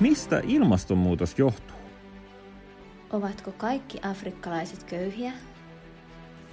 Mistä ilmastonmuutos johtuu? Ovatko kaikki afrikkalaiset köyhiä?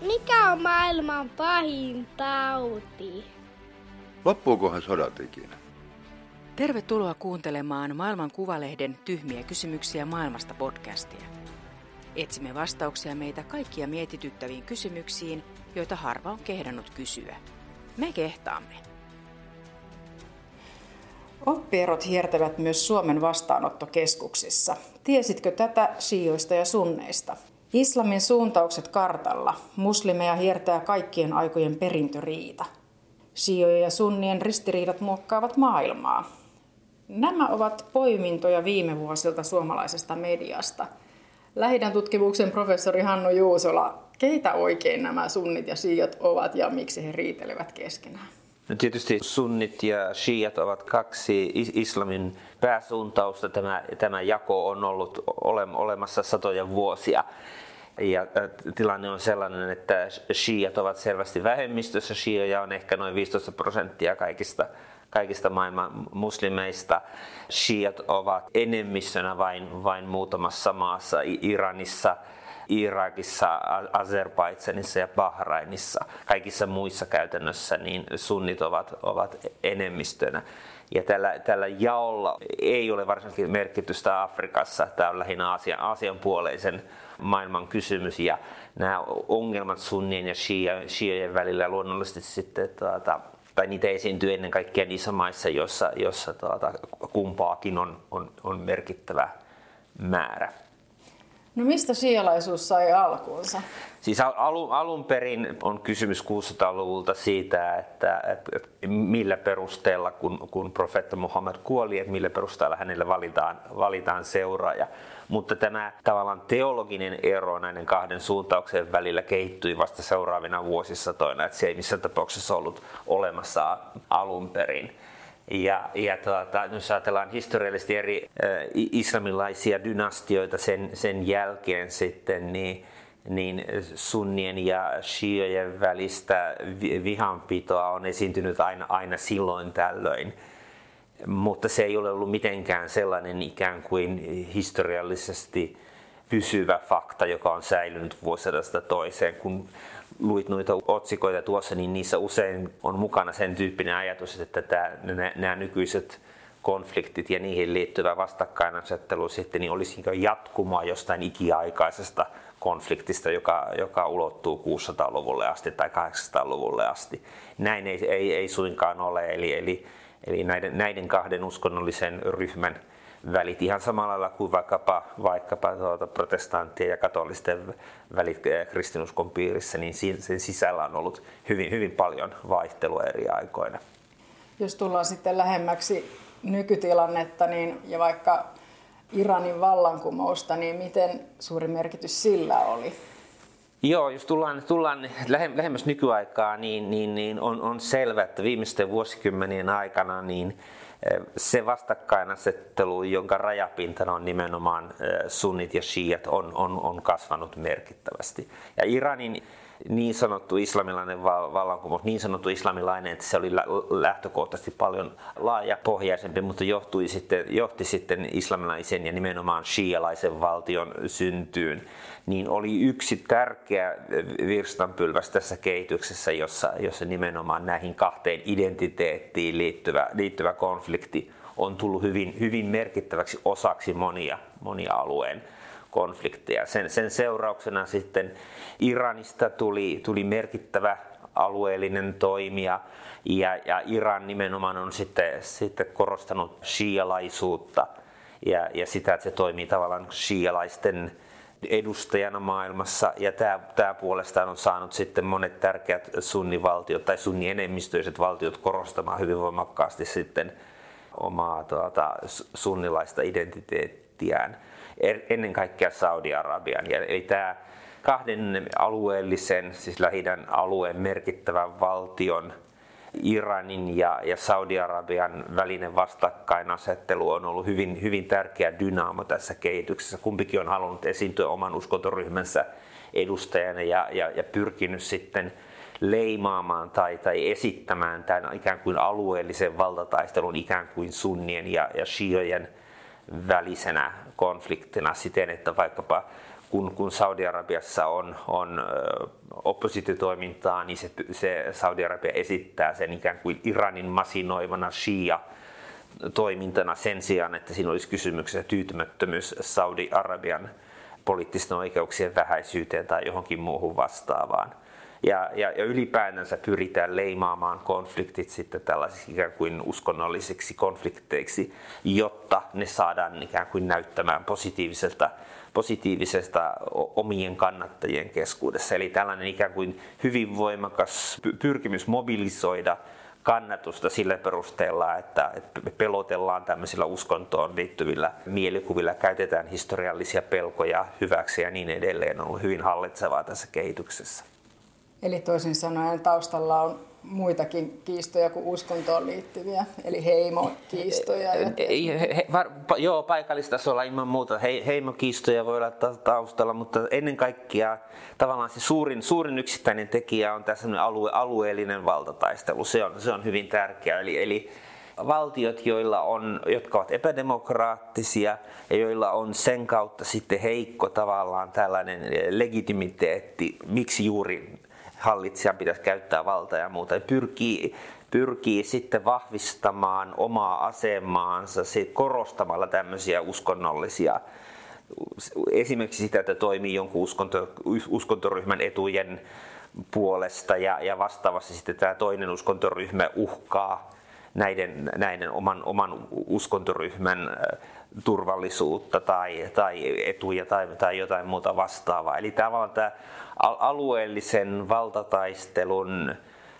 Mikä on maailman pahin tauti? Loppuukohan sodat ikinä? Tervetuloa kuuntelemaan Maailman Kuvalehden Tyhmiä kysymyksiä maailmasta podcastia. Etsimme vastauksia meitä kaikkia mietityttäviin kysymyksiin, joita harva on kehdannut kysyä. Me kehtaamme. Oppierot hiertävät myös Suomen vastaanottokeskuksissa. Tiesitkö tätä sioista ja sunneista? Islamin suuntaukset kartalla. Muslimeja hiertää kaikkien aikojen perintöriita. Siojen ja sunnien ristiriidat muokkaavat maailmaa. Nämä ovat poimintoja viime vuosilta suomalaisesta mediasta. Lähidän tutkimuksen professori Hannu Juusola, keitä oikein nämä sunnit ja siijat ovat ja miksi he riitelevät keskenään? No tietysti sunnit ja shiat ovat kaksi islamin pääsuuntausta. Tämä, tämä jako on ollut ole, olemassa satoja vuosia. Ja tilanne on sellainen, että shiat ovat selvästi vähemmistössä. Shia on ehkä noin 15 prosenttia kaikista, kaikista maailman muslimeista. Shiat ovat enemmistönä vain, vain muutamassa maassa, Iranissa, Irakissa, Azerbaidsanissa ja Bahrainissa. Kaikissa muissa käytännössä niin sunnit ovat, ovat enemmistönä. Ja tällä, tällä jaolla ei ole varsinaisesti merkitystä Afrikassa. Tämä on lähinnä Aasian, Aasian puoleisen maailman kysymys. Ja nämä ongelmat sunnien ja shiojen välillä luonnollisesti sitten tuota, tai niitä esiintyy ennen kaikkea niissä maissa, joissa, jossa tuota, kumpaakin on, on, on merkittävä määrä. No mistä sialaisuus sai alkuunsa? Siis alun, alun perin on kysymys 600-luvulta siitä, että, että millä perusteella, kun, kun profeetta Muhammad kuoli, että millä perusteella hänelle valitaan, valitaan seuraaja. Mutta tämä tavallaan teologinen ero näiden kahden suuntauksen välillä kehittyi vasta seuraavina vuosisatoina, että se ei missään tapauksessa ollut olemassa alun perin. Ja, ja tuota, jos ajatellaan historiallisesti eri äh, islamilaisia dynastioita sen, sen jälkeen sitten, niin, niin sunnien ja shiojen välistä vihanpitoa on esiintynyt aina, aina silloin tällöin. Mutta se ei ole ollut mitenkään sellainen ikään kuin historiallisesti pysyvä fakta, joka on säilynyt vuosidasta toiseen, kun luit noita otsikoita tuossa, niin niissä usein on mukana sen tyyppinen ajatus, että tämä, nämä nykyiset konfliktit ja niihin liittyvä vastakkainasettelu sitten niin olisi jatkumaa jostain ikiaikaisesta konfliktista, joka, joka ulottuu 600-luvulle asti tai 800-luvulle asti. Näin ei, ei, ei suinkaan ole, eli, eli, eli näiden, näiden kahden uskonnollisen ryhmän välit ihan samalla lailla kuin vaikkapa, vaikkapa tuota protestanttien ja katolisten välit eh, kristinuskon piirissä, niin sen sisällä on ollut hyvin, hyvin paljon vaihtelua eri aikoina. Jos tullaan sitten lähemmäksi nykytilannetta niin, ja vaikka Iranin vallankumousta, niin miten suuri merkitys sillä oli? Joo, jos tullaan, tullaan lähemmäs nykyaikaa, niin, niin, niin on, on selvää, että viimeisten vuosikymmenien aikana niin se vastakkainasettelu, jonka rajapintana on nimenomaan sunnit ja shiat, on, on, on kasvanut merkittävästi. Ja Iranin niin sanottu islamilainen vallankumous, niin sanottu islamilainen, että se oli lähtökohtaisesti paljon laajapohjaisempi, mutta johtui sitten, johti sitten islamilaisen ja nimenomaan shialaisen valtion syntyyn, niin oli yksi tärkeä virstanpylväs tässä kehityksessä, jossa, jossa nimenomaan näihin kahteen identiteettiin liittyvä, liittyvä konflikti on tullut hyvin, hyvin merkittäväksi osaksi monia, monia alueen konflikteja. Sen, sen seurauksena sitten Iranista tuli, tuli merkittävä alueellinen toimija ja, ja Iran nimenomaan on sitten, sitten korostanut shialaisuutta ja, ja sitä, että se toimii tavallaan shialaisten edustajana maailmassa ja tämä, tämä puolestaan on saanut sitten monet tärkeät sunnivaltiot tai sunnienemmistöiset valtiot korostamaan hyvin voimakkaasti sitten omaa tuota, sunnilaista identiteettiään. Er, ennen kaikkea Saudi-Arabian. Eli tämä kahden alueellisen, siis lähi alueen merkittävän valtion Iranin ja, ja Saudi-Arabian välinen vastakkainasettelu on ollut hyvin, hyvin tärkeä dynaamo tässä kehityksessä. Kumpikin on halunnut esiintyä oman uskontoryhmänsä edustajana ja, ja, ja pyrkinyt sitten leimaamaan tai, tai esittämään tämän ikään kuin alueellisen valtataistelun ikään kuin sunnien ja, ja shiojen välisenä konfliktina siten, että vaikkapa kun, kun Saudi-Arabiassa on, on oppositiotoimintaa, niin se, se Saudi-Arabia esittää sen ikään kuin Iranin masinoivana Shia toimintana sen sijaan, että siinä olisi kysymyksessä tyytymättömyys Saudi-Arabian poliittisten oikeuksien vähäisyyteen tai johonkin muuhun vastaavaan. Ja, ja, ja ylipäätänsä pyritään leimaamaan konfliktit sitten tällaisiksi ikään kuin uskonnollisiksi konflikteiksi, jotta ne saadaan ikään kuin näyttämään positiiviselta, positiivisesta omien kannattajien keskuudessa. Eli tällainen ikään kuin hyvin voimakas pyrkimys mobilisoida kannatusta sillä perusteella, että, pelotellaan tämmöisillä uskontoon liittyvillä mielikuvilla, käytetään historiallisia pelkoja hyväksi ja niin edelleen on ollut hyvin hallitsevaa tässä kehityksessä. Eli toisin sanoen taustalla on muitakin kiistoja kuin uskontoon liittyviä, eli heimokiistoja. Ei, he, he, var, joo, paikallistasolla ilman muuta he, heimokiistoja voi olla taustalla, mutta ennen kaikkea tavallaan se suurin, suurin yksittäinen tekijä on tässä alue, alueellinen valtataistelu. Se on, se on hyvin tärkeä. Eli, eli valtiot, joilla on, jotka ovat epädemokraattisia ja joilla on sen kautta sitten heikko tavallaan tällainen legitimiteetti, miksi juuri hallitsijan pitäisi käyttää valtaa ja muuta. Pyrkii, pyrkii sitten vahvistamaan omaa asemaansa korostamalla tämmöisiä uskonnollisia esimerkiksi sitä, että toimii jonkun uskonto, uskontoryhmän etujen puolesta ja, ja vastaavasti sitten tämä toinen uskontoryhmä uhkaa näiden, näiden oman, oman uskontoryhmän turvallisuutta tai, tai etuja tai, tai jotain muuta vastaavaa. Eli tavallaan tämä alueellisen valtataistelun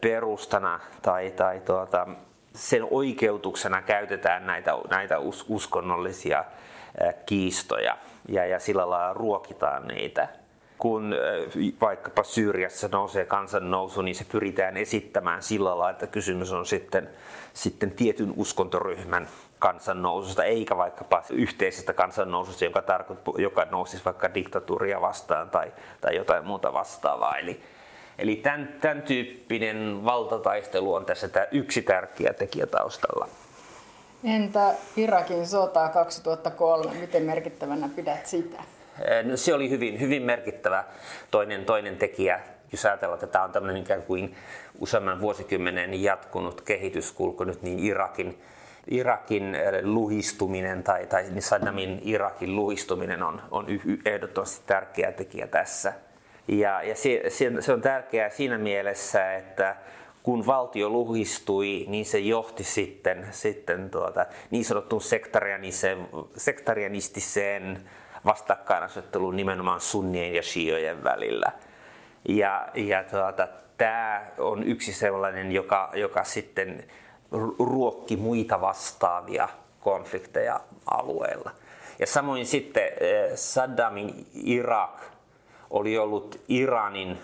perustana tai, tai tuota, sen oikeutuksena käytetään näitä, näitä uskonnollisia kiistoja ja, ja sillä lailla ruokitaan niitä. Kun vaikkapa Syyriassa nousee kansannousu, niin se pyritään esittämään sillä lailla, että kysymys on sitten, sitten tietyn uskontoryhmän kansannoususta, eikä vaikkapa yhteisestä kansannoususta, joka, tarkoit, joka nousisi vaikka diktatuuria vastaan tai, tai jotain muuta vastaavaa. Eli, eli tämän, tämän tyyppinen valtataistelu on tässä tämä yksi tärkeä tekijä taustalla. Entä Irakin sota 2003, miten merkittävänä pidät sitä? No, se oli hyvin, hyvin merkittävä toinen, toinen tekijä, jos ajatellaan, että tämä on tämmöinen ikään kuin useamman vuosikymmenen jatkunut kehityskulku nyt niin Irakin Irakin eh, luhistuminen tai, tai Saddamin Irakin luhistuminen on, on ehdottomasti tärkeä tekijä tässä. Ja, ja se, se on tärkeää siinä mielessä, että kun valtio luhistui, niin se johti sitten, sitten tuota, niin sanottuun sektarianistiseen vastakkainasetteluun nimenomaan sunnien ja shiojen välillä. Ja, ja tuota, tämä on yksi sellainen, joka, joka sitten ruokki muita vastaavia konflikteja alueella. Ja samoin sitten eh, Saddamin Irak oli ollut Iranin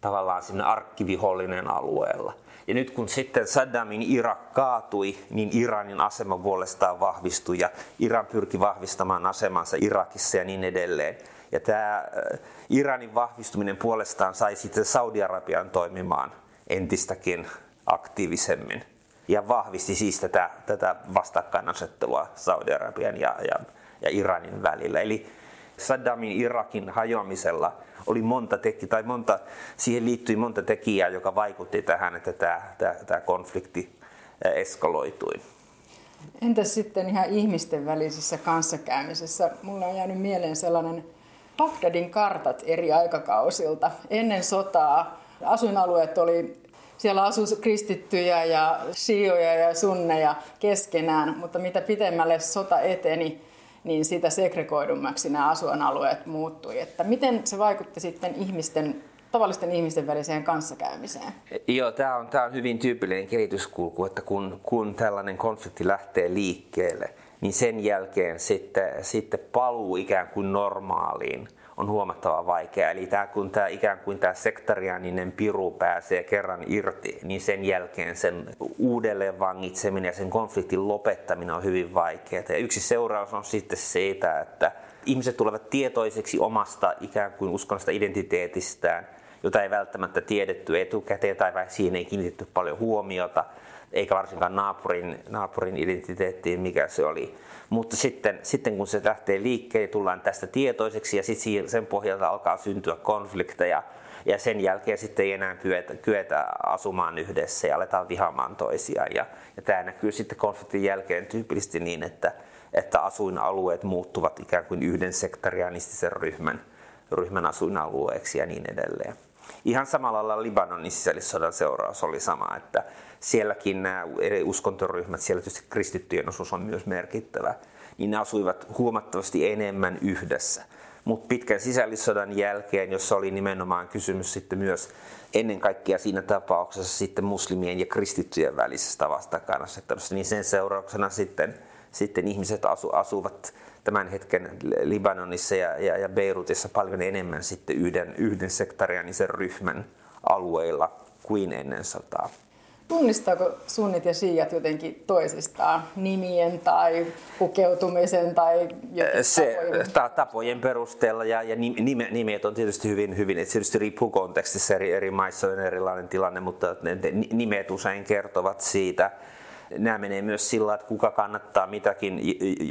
tavallaan sinne arkkivihollinen alueella. Ja nyt kun sitten Saddamin Irak kaatui, niin Iranin asema puolestaan vahvistui ja Iran pyrki vahvistamaan asemansa Irakissa ja niin edelleen. Ja tämä eh, Iranin vahvistuminen puolestaan sai sitten Saudi-Arabian toimimaan entistäkin aktiivisemmin ja vahvisti siis tätä, tätä vastakkainasettelua Saudi-Arabian ja, ja, ja Iranin välillä. Eli Saddamin Irakin hajoamisella oli monta teki, tai monta, siihen liittyi monta tekijää, joka vaikutti tähän, että tämä, tämä, tämä konflikti eskaloitui. Entäs sitten ihan ihmisten välisissä kanssakäymisessä? Mulla on jäänyt mieleen sellainen Bagdadin kartat eri aikakausilta. Ennen sotaa asuinalueet oli siellä asuu kristittyjä ja shioja ja sunneja keskenään, mutta mitä pitemmälle sota eteni, niin sitä segregoidummaksi nämä asuinalueet muuttui. Että miten se vaikutti sitten ihmisten tavallisten ihmisten väliseen kanssakäymiseen? Joo, tämä on, tämä on hyvin tyypillinen kehityskulku, että kun, kun tällainen konflikti lähtee liikkeelle, niin sen jälkeen sitten, sitten paluu ikään kuin normaaliin on huomattavan vaikea. Eli tämä, kun tämä ikään kuin tämä sektarianinen piru pääsee kerran irti, niin sen jälkeen sen uudelleen vangitseminen ja sen konfliktin lopettaminen on hyvin vaikeaa. Ja yksi seuraus on sitten siitä, että ihmiset tulevat tietoiseksi omasta ikään kuin uskonnollisesta identiteetistään jota ei välttämättä tiedetty etukäteen tai siihen ei kiinnitetty paljon huomiota, eikä varsinkaan naapurin, naapurin identiteettiin, mikä se oli. Mutta sitten, sitten kun se lähtee liikkeelle, tullaan tästä tietoiseksi ja sitten sen pohjalta alkaa syntyä konflikteja, ja sen jälkeen sitten ei enää kyetä, kyetä asumaan yhdessä ja aletaan vihaamaan toisiaan. Ja, ja tämä näkyy sitten konfliktin jälkeen tyypillisesti niin, että, että asuinalueet muuttuvat ikään kuin yhden sektorianistisen ryhmän, ryhmän asuinalueeksi ja niin edelleen. Ihan samalla lailla Libanonin sisällissodan seuraus oli sama, että sielläkin nämä eri uskontoryhmät, siellä tietysti kristittyjen osuus on myös merkittävä, niin ne asuivat huomattavasti enemmän yhdessä. Mutta pitkän sisällissodan jälkeen, jossa oli nimenomaan kysymys sitten myös ennen kaikkea siinä tapauksessa sitten muslimien ja kristittyjen välisestä vastakkainasettelusta, niin sen seurauksena sitten, sitten ihmiset asu, asuvat tämän hetken Libanonissa ja, ja, ja Beirutissa paljon enemmän sitten yhden, yhden sektarianisen ryhmän alueilla kuin ennen sotaa. Tunnistaako sunnit ja shiat jotenkin toisistaan nimien tai pukeutumisen tai se, tapojen? Ta, tapojen perusteella ja, ja nime, nimet on tietysti hyvin, hyvin että tietysti riippuu kontekstissa, eri, eri maissa on erilainen tilanne, mutta ne, nimet usein kertovat siitä, nämä menee myös sillä, että kuka kannattaa mitäkin,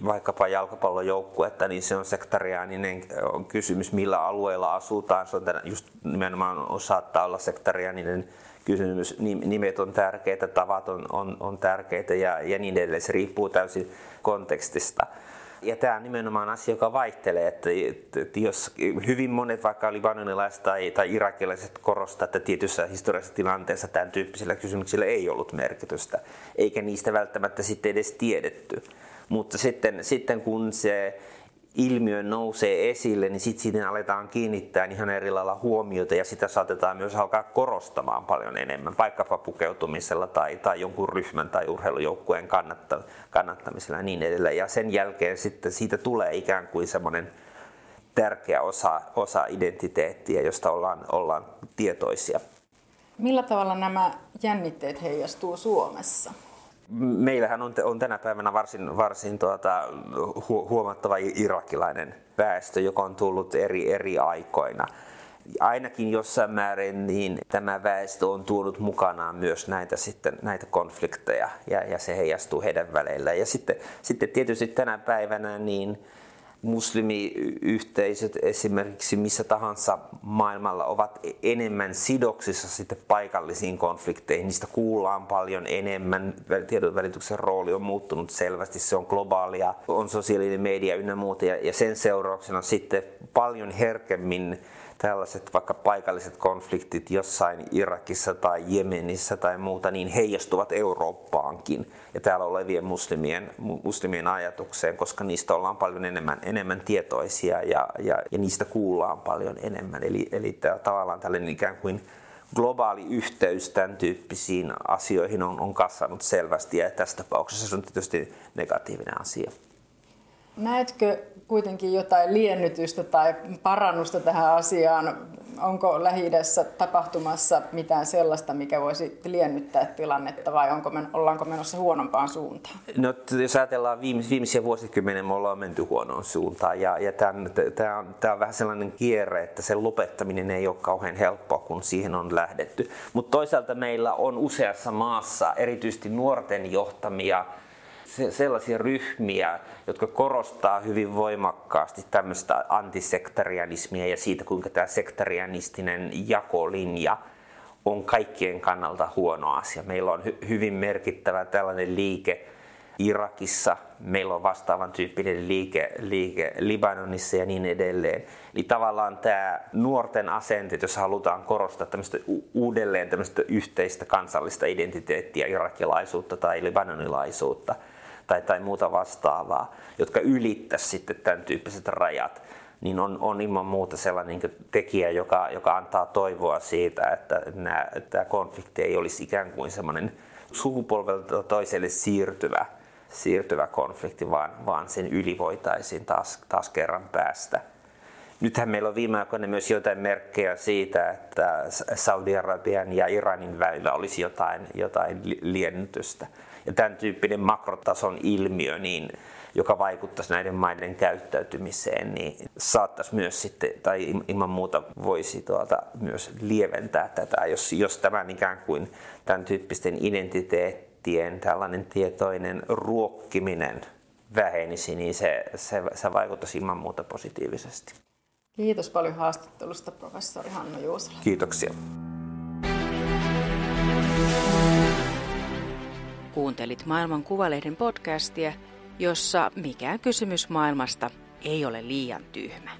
vaikkapa jalkapallojoukkuetta, niin se on sektariaaninen on kysymys, millä alueella asutaan. Se on just nimenomaan saattaa olla sektariaaninen kysymys. Nimet on tärkeitä, tavat on, on, on tärkeitä ja, ja niin edelleen. Se riippuu täysin kontekstista. Ja tämä on nimenomaan asia, joka vaihtelee, että, että jos hyvin monet vaikka libanonilaiset tai, tai irakilaiset korostaa, että tietyssä historiallisessa tilanteessa tämän tyyppisillä kysymyksillä ei ollut merkitystä, eikä niistä välttämättä sitten edes tiedetty. Mutta sitten, sitten kun se ilmiö nousee esille, niin sitten siinä aletaan kiinnittää ihan eri lailla huomiota ja sitä saatetaan myös alkaa korostamaan paljon enemmän, vaikkapa pukeutumisella tai, tai jonkun ryhmän tai urheilujoukkueen kannatta, kannattamisella ja niin edelleen. Ja sen jälkeen sitten siitä tulee ikään kuin semmoinen tärkeä osa, osa identiteettiä, josta ollaan, ollaan tietoisia. Millä tavalla nämä jännitteet heijastuu Suomessa? Meillähän on, on tänä päivänä varsin, varsin tuota, hu, huomattava irakilainen väestö, joka on tullut eri, eri aikoina. Ainakin jossain määrin niin tämä väestö on tuonut mukanaan myös näitä, sitten, näitä konflikteja ja, ja se heijastuu heidän väleillä. Ja sitten, sitten tietysti tänä päivänä niin muslimiyhteisöt esimerkiksi missä tahansa maailmalla ovat enemmän sidoksissa sitten paikallisiin konflikteihin. Niistä kuullaan paljon enemmän. Tiedonvälityksen rooli on muuttunut selvästi. Se on globaalia, on sosiaalinen media ynnä muuta. Ja sen seurauksena sitten paljon herkemmin tällaiset vaikka paikalliset konfliktit jossain Irakissa tai Jemenissä tai muuta, niin heijastuvat Eurooppaankin ja täällä olevien muslimien, muslimien ajatukseen, koska niistä ollaan paljon enemmän, enemmän tietoisia ja, ja, ja niistä kuullaan paljon enemmän. Eli, eli tämä, tavallaan tällainen ikään kuin globaali yhteys tämän tyyppisiin asioihin on, on kasvanut selvästi ja tässä tapauksessa se on tietysti negatiivinen asia. Näetkö kuitenkin jotain liennytystä tai parannusta tähän asiaan? Onko lähi tapahtumassa mitään sellaista, mikä voisi liennyttää tilannetta vai onko men, ollaanko menossa huonompaan suuntaan? No, jos ajatellaan viimeis, viimeisiä vuosikymmenen, me ollaan menty huonoon suuntaan ja, ja tämä on, on vähän sellainen kierre, että sen lopettaminen ei ole kauhean helppoa, kun siihen on lähdetty. Mutta toisaalta meillä on useassa maassa erityisesti nuorten johtamia sellaisia ryhmiä, jotka korostaa hyvin voimakkaasti tämmöistä antisektarianismia ja siitä, kuinka tämä sektarianistinen jakolinja on kaikkien kannalta huono asia. Meillä on hy- hyvin merkittävä tällainen liike Irakissa, meillä on vastaavan tyyppinen liike, liike Libanonissa ja niin edelleen. Eli tavallaan tämä nuorten asenteet, jos halutaan korostaa tämmöistä uudelleen tämmöistä yhteistä kansallista identiteettiä, irakilaisuutta tai libanonilaisuutta – tai, tai muuta vastaavaa, jotka ylittäisi sitten tämän tyyppiset rajat, niin on, on ilman muuta sellainen niin tekijä, joka, joka antaa toivoa siitä, että nämä, tämä konflikti ei olisi ikään kuin semmoinen sukupolvelta toiselle siirtyvä, siirtyvä konflikti, vaan, vaan sen yli voitaisiin taas, taas kerran päästä. Nythän meillä on viime aikoina myös jotain merkkejä siitä, että Saudi-Arabian ja Iranin välillä olisi jotain, jotain liennytystä ja tämän tyyppinen makrotason ilmiö, niin joka vaikuttaisi näiden maiden käyttäytymiseen, niin saattaisi myös sitten, tai ilman muuta voisi tuota, myös lieventää tätä, jos, jos tämän ikään kuin tämän tyyppisten identiteettien tällainen tietoinen ruokkiminen vähenisi, niin se, se, se vaikuttaisi ilman muuta positiivisesti. Kiitos paljon haastattelusta, professori Hannu Juusala. Kiitoksia. Kuuntelit Maailman Kuvalehden podcastia, jossa mikään kysymys maailmasta ei ole liian tyhmä.